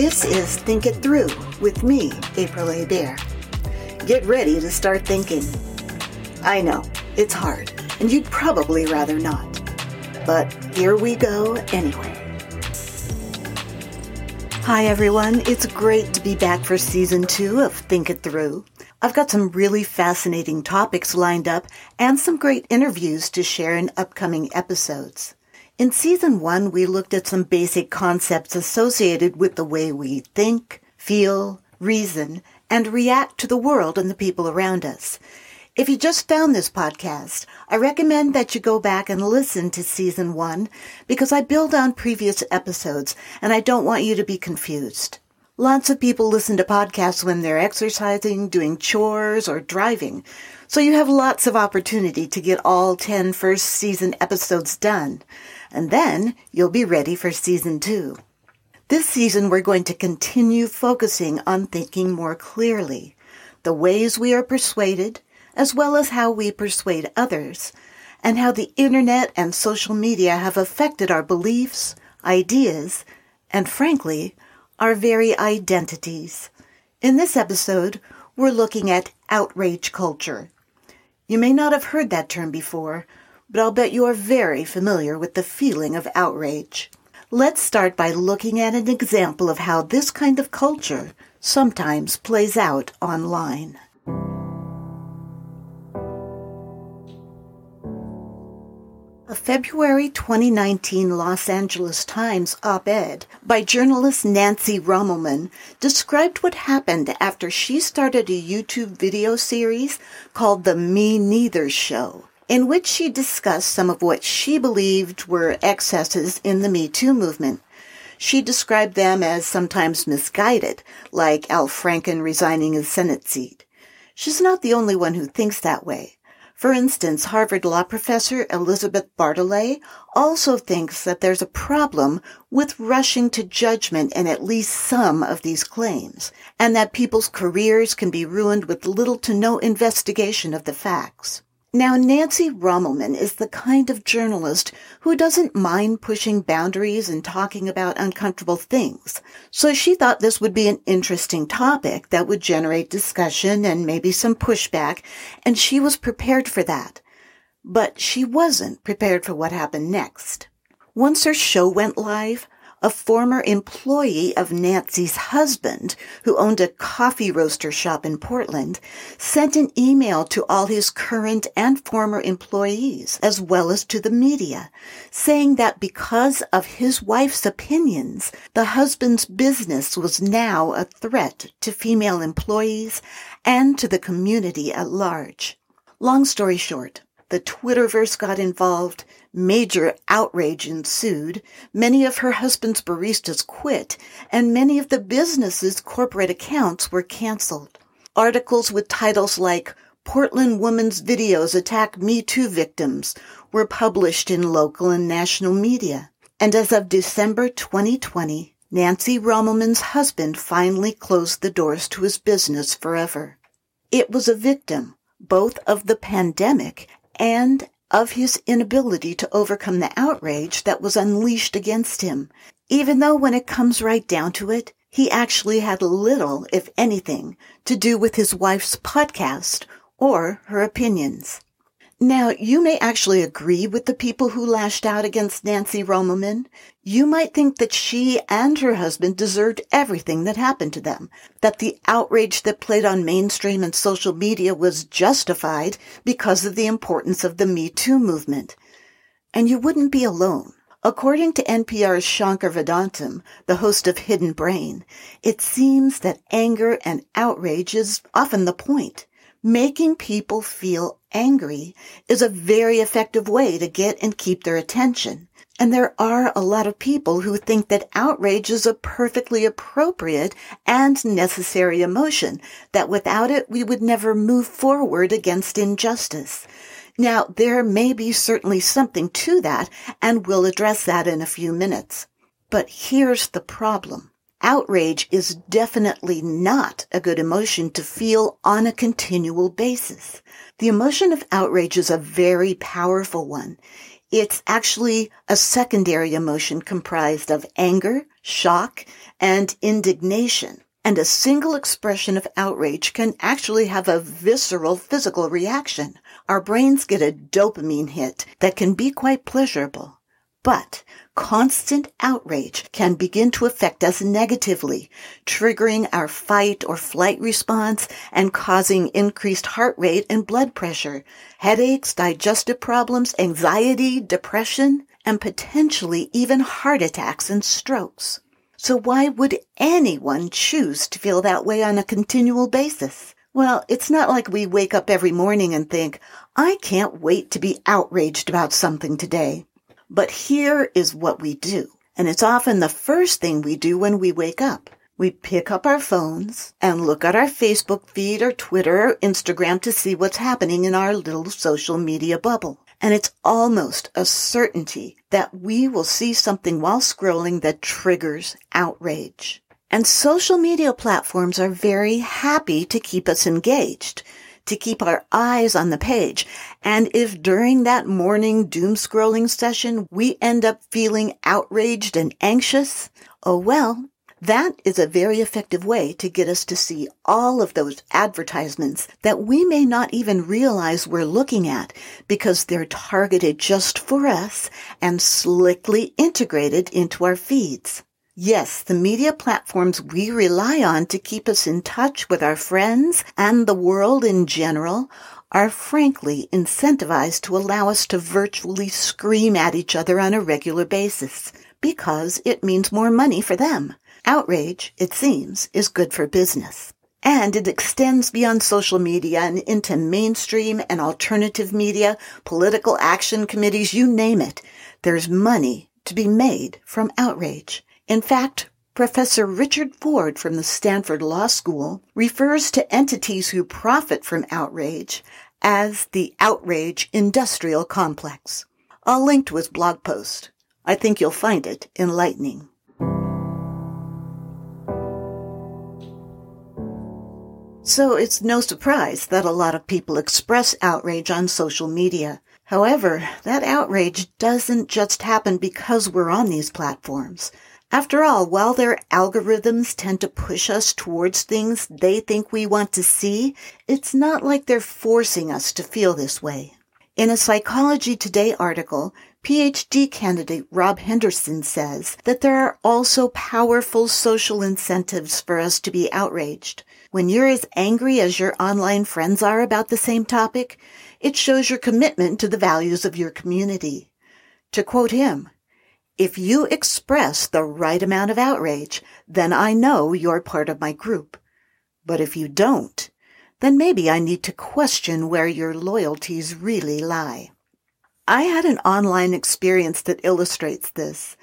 This is Think It Through with me, April A. Bear. Get ready to start thinking. I know, it's hard, and you'd probably rather not. But here we go anyway. Hi everyone, it's great to be back for season two of Think It Through. I've got some really fascinating topics lined up and some great interviews to share in upcoming episodes. In season one, we looked at some basic concepts associated with the way we think, feel, reason, and react to the world and the people around us. If you just found this podcast, I recommend that you go back and listen to season one because I build on previous episodes and I don't want you to be confused. Lots of people listen to podcasts when they're exercising, doing chores, or driving. So you have lots of opportunity to get all 10 first season episodes done. And then you'll be ready for season two. This season, we're going to continue focusing on thinking more clearly, the ways we are persuaded, as well as how we persuade others, and how the internet and social media have affected our beliefs, ideas, and frankly, our very identities. In this episode, we're looking at outrage culture. You may not have heard that term before, but I'll bet you are very familiar with the feeling of outrage. Let's start by looking at an example of how this kind of culture sometimes plays out online. A February 2019 Los Angeles Times op-ed by journalist Nancy Rommelmann described what happened after she started a YouTube video series called The Me Neither Show, in which she discussed some of what she believed were excesses in the Me Too movement. She described them as sometimes misguided, like Al Franken resigning his Senate seat. She's not the only one who thinks that way. For instance, Harvard law professor Elizabeth Bartholet also thinks that there's a problem with rushing to judgment in at least some of these claims, and that people's careers can be ruined with little to no investigation of the facts. Now, Nancy Rommelmann is the kind of journalist who doesn't mind pushing boundaries and talking about uncomfortable things. So she thought this would be an interesting topic that would generate discussion and maybe some pushback, and she was prepared for that. But she wasn't prepared for what happened next. Once her show went live, a former employee of Nancy's husband, who owned a coffee roaster shop in Portland, sent an email to all his current and former employees, as well as to the media, saying that because of his wife's opinions, the husband's business was now a threat to female employees and to the community at large. Long story short, the Twitterverse got involved, Major outrage ensued. Many of her husband's baristas quit, and many of the business's corporate accounts were canceled. Articles with titles like Portland Woman's Videos Attack Me Too Victims were published in local and national media. And as of December 2020, Nancy Rommelmann's husband finally closed the doors to his business forever. It was a victim both of the pandemic and of his inability to overcome the outrage that was unleashed against him, even though when it comes right down to it, he actually had little, if anything, to do with his wife's podcast or her opinions. Now, you may actually agree with the people who lashed out against Nancy Rommelmann. You might think that she and her husband deserved everything that happened to them, that the outrage that played on mainstream and social media was justified because of the importance of the Me Too movement. And you wouldn't be alone. According to NPR's Shankar Vedantam, the host of Hidden Brain, it seems that anger and outrage is often the point. Making people feel angry is a very effective way to get and keep their attention. And there are a lot of people who think that outrage is a perfectly appropriate and necessary emotion, that without it we would never move forward against injustice. Now, there may be certainly something to that, and we'll address that in a few minutes. But here's the problem. Outrage is definitely not a good emotion to feel on a continual basis. The emotion of outrage is a very powerful one. It's actually a secondary emotion comprised of anger, shock, and indignation. And a single expression of outrage can actually have a visceral physical reaction. Our brains get a dopamine hit that can be quite pleasurable. But constant outrage can begin to affect us negatively, triggering our fight or flight response and causing increased heart rate and blood pressure, headaches, digestive problems, anxiety, depression, and potentially even heart attacks and strokes. So why would anyone choose to feel that way on a continual basis? Well, it's not like we wake up every morning and think, I can't wait to be outraged about something today. But here is what we do. And it's often the first thing we do when we wake up. We pick up our phones and look at our Facebook feed or Twitter or Instagram to see what's happening in our little social media bubble. And it's almost a certainty that we will see something while scrolling that triggers outrage. And social media platforms are very happy to keep us engaged, to keep our eyes on the page. And if during that morning doom scrolling session we end up feeling outraged and anxious, oh well, that is a very effective way to get us to see all of those advertisements that we may not even realize we're looking at because they're targeted just for us and slickly integrated into our feeds. Yes, the media platforms we rely on to keep us in touch with our friends and the world in general are frankly incentivized to allow us to virtually scream at each other on a regular basis because it means more money for them. Outrage, it seems, is good for business. And it extends beyond social media and into mainstream and alternative media, political action committees, you name it. There's money to be made from outrage. In fact, Professor Richard Ford from the Stanford Law School refers to entities who profit from outrage as the outrage industrial complex. I'll link to his blog post. I think you'll find it enlightening. So it's no surprise that a lot of people express outrage on social media. However, that outrage doesn't just happen because we're on these platforms. After all, while their algorithms tend to push us towards things they think we want to see, it's not like they're forcing us to feel this way. In a Psychology Today article, PhD candidate Rob Henderson says that there are also powerful social incentives for us to be outraged. When you're as angry as your online friends are about the same topic, it shows your commitment to the values of your community. To quote him, if you express the right amount of outrage, then I know you're part of my group. But if you don't, then maybe I need to question where your loyalties really lie. I had an online experience that illustrates this.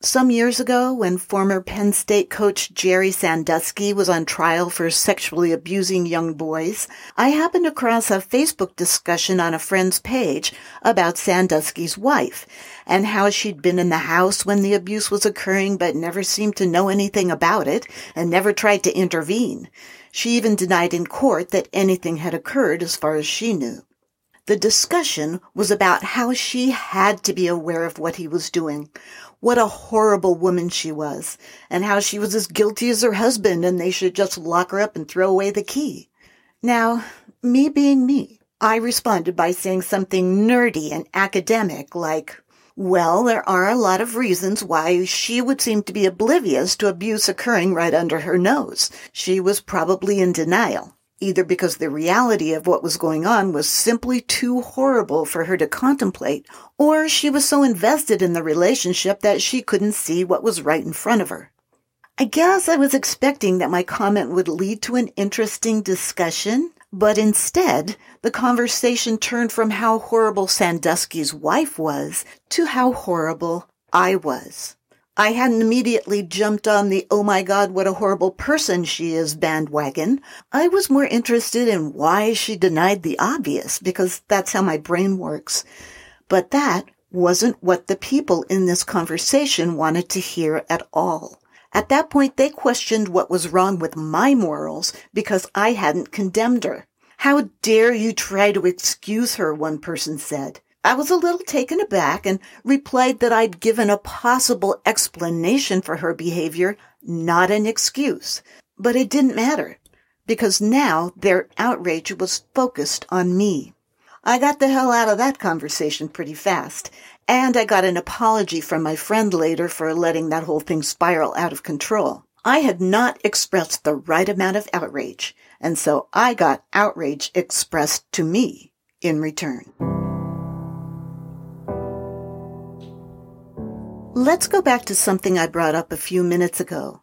Some years ago, when former Penn State coach Jerry Sandusky was on trial for sexually abusing young boys, I happened across a Facebook discussion on a friend's page about Sandusky's wife and how she'd been in the house when the abuse was occurring but never seemed to know anything about it and never tried to intervene. She even denied in court that anything had occurred as far as she knew. The discussion was about how she had to be aware of what he was doing, what a horrible woman she was, and how she was as guilty as her husband and they should just lock her up and throw away the key. Now, me being me, I responded by saying something nerdy and academic like, well, there are a lot of reasons why she would seem to be oblivious to abuse occurring right under her nose. She was probably in denial either because the reality of what was going on was simply too horrible for her to contemplate, or she was so invested in the relationship that she couldn't see what was right in front of her. I guess I was expecting that my comment would lead to an interesting discussion, but instead, the conversation turned from how horrible Sandusky's wife was to how horrible I was. I hadn't immediately jumped on the oh my god, what a horrible person she is bandwagon. I was more interested in why she denied the obvious, because that's how my brain works. But that wasn't what the people in this conversation wanted to hear at all. At that point, they questioned what was wrong with my morals because I hadn't condemned her. How dare you try to excuse her, one person said. I was a little taken aback and replied that I'd given a possible explanation for her behavior, not an excuse. But it didn't matter because now their outrage was focused on me. I got the hell out of that conversation pretty fast, and I got an apology from my friend later for letting that whole thing spiral out of control. I had not expressed the right amount of outrage, and so I got outrage expressed to me in return. Let's go back to something I brought up a few minutes ago.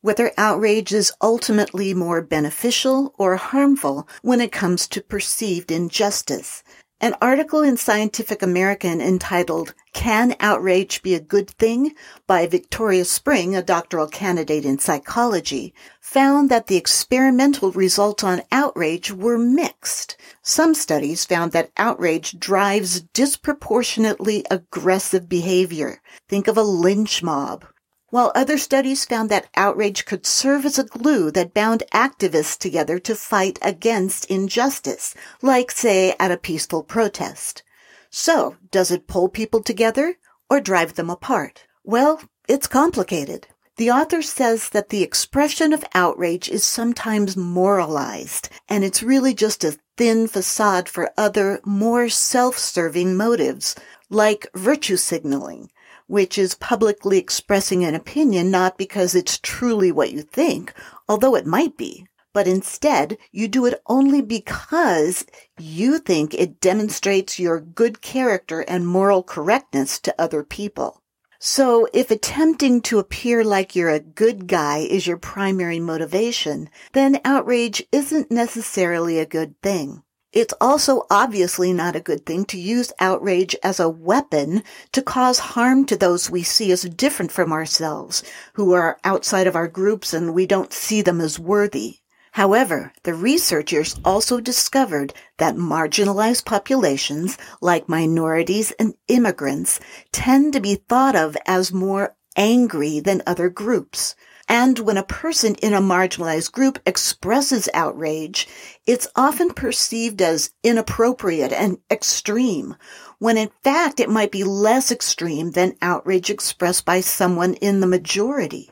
Whether outrage is ultimately more beneficial or harmful when it comes to perceived injustice. An article in Scientific American entitled Can Outrage Be a Good Thing? by Victoria Spring, a doctoral candidate in psychology, found that the experimental results on outrage were mixed. Some studies found that outrage drives disproportionately aggressive behavior. Think of a lynch mob while other studies found that outrage could serve as a glue that bound activists together to fight against injustice, like, say, at a peaceful protest. So, does it pull people together or drive them apart? Well, it's complicated. The author says that the expression of outrage is sometimes moralized, and it's really just a thin facade for other, more self-serving motives, like virtue signaling, which is publicly expressing an opinion not because it's truly what you think, although it might be, but instead you do it only because you think it demonstrates your good character and moral correctness to other people. So if attempting to appear like you're a good guy is your primary motivation, then outrage isn't necessarily a good thing. It's also obviously not a good thing to use outrage as a weapon to cause harm to those we see as different from ourselves, who are outside of our groups and we don't see them as worthy. However, the researchers also discovered that marginalized populations, like minorities and immigrants, tend to be thought of as more angry than other groups. And when a person in a marginalized group expresses outrage, it's often perceived as inappropriate and extreme, when in fact it might be less extreme than outrage expressed by someone in the majority.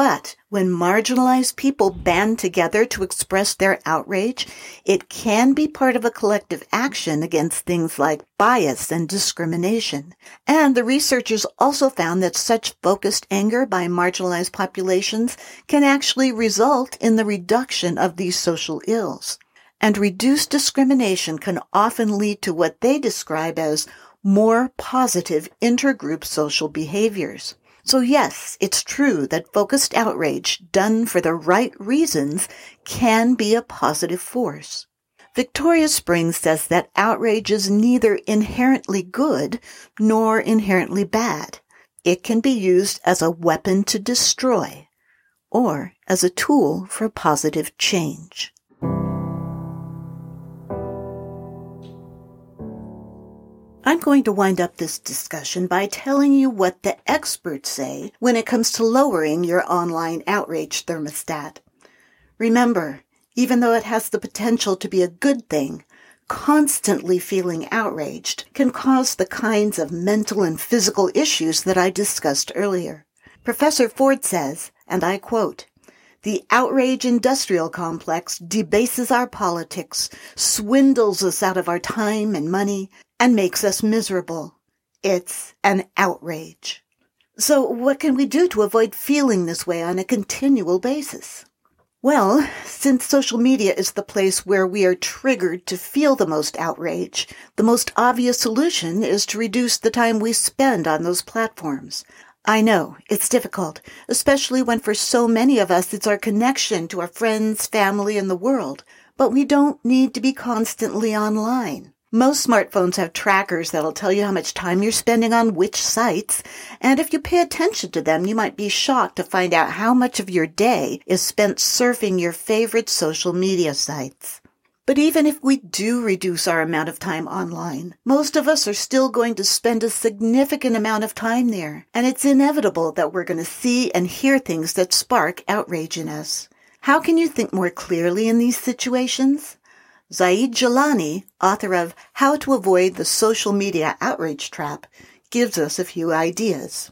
But when marginalized people band together to express their outrage, it can be part of a collective action against things like bias and discrimination. And the researchers also found that such focused anger by marginalized populations can actually result in the reduction of these social ills. And reduced discrimination can often lead to what they describe as more positive intergroup social behaviors. So yes, it's true that focused outrage done for the right reasons can be a positive force. Victoria Springs says that outrage is neither inherently good nor inherently bad. It can be used as a weapon to destroy or as a tool for positive change. I'm going to wind up this discussion by telling you what the experts say when it comes to lowering your online outrage thermostat. Remember, even though it has the potential to be a good thing, constantly feeling outraged can cause the kinds of mental and physical issues that I discussed earlier. Professor Ford says, and I quote, the outrage industrial complex debases our politics, swindles us out of our time and money, and makes us miserable. It's an outrage. So what can we do to avoid feeling this way on a continual basis? Well, since social media is the place where we are triggered to feel the most outrage, the most obvious solution is to reduce the time we spend on those platforms. I know, it's difficult, especially when for so many of us it's our connection to our friends, family, and the world. But we don't need to be constantly online. Most smartphones have trackers that'll tell you how much time you're spending on which sites, and if you pay attention to them, you might be shocked to find out how much of your day is spent surfing your favorite social media sites. But even if we do reduce our amount of time online, most of us are still going to spend a significant amount of time there, and it's inevitable that we're going to see and hear things that spark outrage in us. How can you think more clearly in these situations? Zaid Jilani, author of How to Avoid the Social Media Outrage Trap, gives us a few ideas.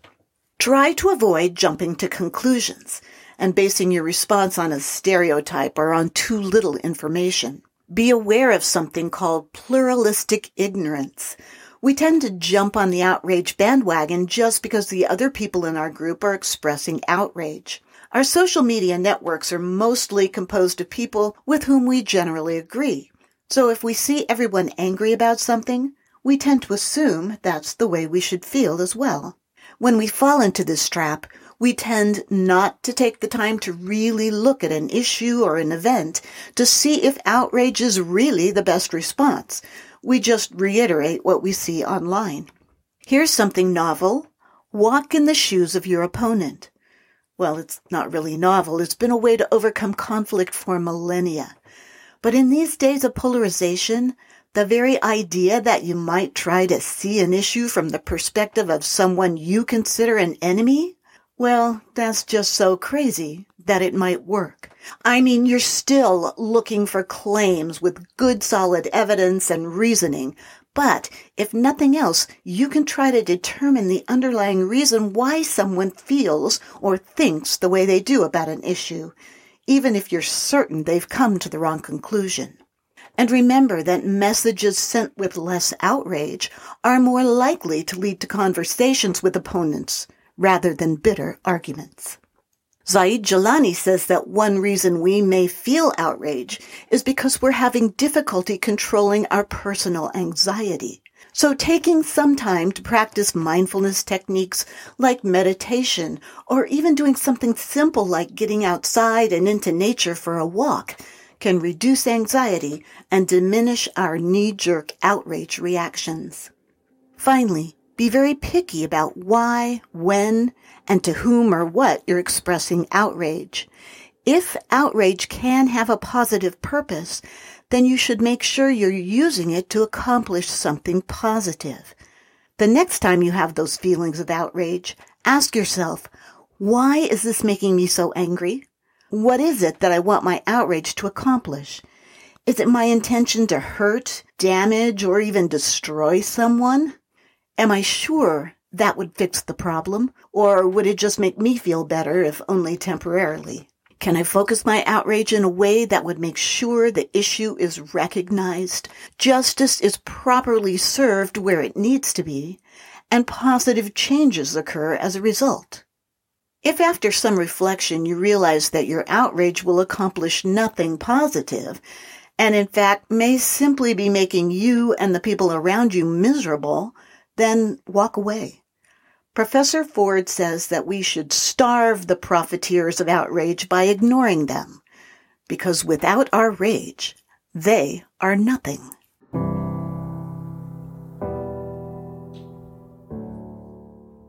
Try to avoid jumping to conclusions and basing your response on a stereotype or on too little information. Be aware of something called pluralistic ignorance. We tend to jump on the outrage bandwagon just because the other people in our group are expressing outrage. Our social media networks are mostly composed of people with whom we generally agree. So if we see everyone angry about something, we tend to assume that's the way we should feel as well. When we fall into this trap, we tend not to take the time to really look at an issue or an event to see if outrage is really the best response. We just reiterate what we see online. Here's something novel. Walk in the shoes of your opponent. Well, it's not really novel. It's been a way to overcome conflict for millennia. But in these days of polarization, the very idea that you might try to see an issue from the perspective of someone you consider an enemy? Well, that's just so crazy that it might work. I mean, you're still looking for claims with good solid evidence and reasoning, but if nothing else, you can try to determine the underlying reason why someone feels or thinks the way they do about an issue, even if you're certain they've come to the wrong conclusion. And remember that messages sent with less outrage are more likely to lead to conversations with opponents rather than bitter arguments. Zaid Jilani says that one reason we may feel outrage is because we're having difficulty controlling our personal anxiety. So taking some time to practice mindfulness techniques like meditation or even doing something simple like getting outside and into nature for a walk can reduce anxiety and diminish our knee-jerk outrage reactions. Finally, be very picky about why, when, and to whom or what you're expressing outrage. If outrage can have a positive purpose, then you should make sure you're using it to accomplish something positive. The next time you have those feelings of outrage, ask yourself, why is this making me so angry? What is it that I want my outrage to accomplish? Is it my intention to hurt, damage, or even destroy someone? Am I sure that would fix the problem? Or would it just make me feel better if only temporarily? Can I focus my outrage in a way that would make sure the issue is recognized, justice is properly served where it needs to be, and positive changes occur as a result? If after some reflection you realize that your outrage will accomplish nothing positive, and in fact may simply be making you and the people around you miserable, then walk away. Professor Ford says that we should starve the profiteers of outrage by ignoring them, because without our rage, they are nothing.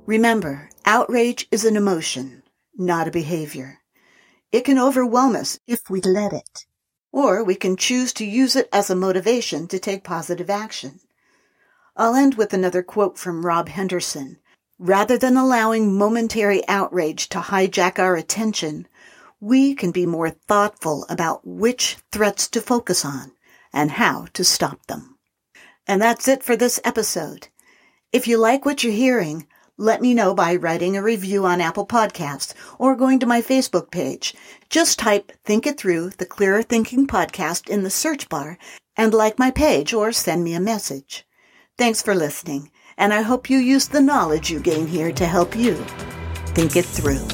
Remember, outrage is an emotion, not a behavior. It can overwhelm us if we let it, or we can choose to use it as a motivation to take positive action. I'll end with another quote from Rob Henderson. Rather than allowing momentary outrage to hijack our attention, we can be more thoughtful about which threats to focus on and how to stop them. And that's it for this episode. If you like what you're hearing, let me know by writing a review on Apple Podcasts or going to my Facebook page. Just type Think It Through, the Clearer Thinking Podcast in the search bar and like my page or send me a message. Thanks for listening, and I hope you use the knowledge you gain here to help you think it through.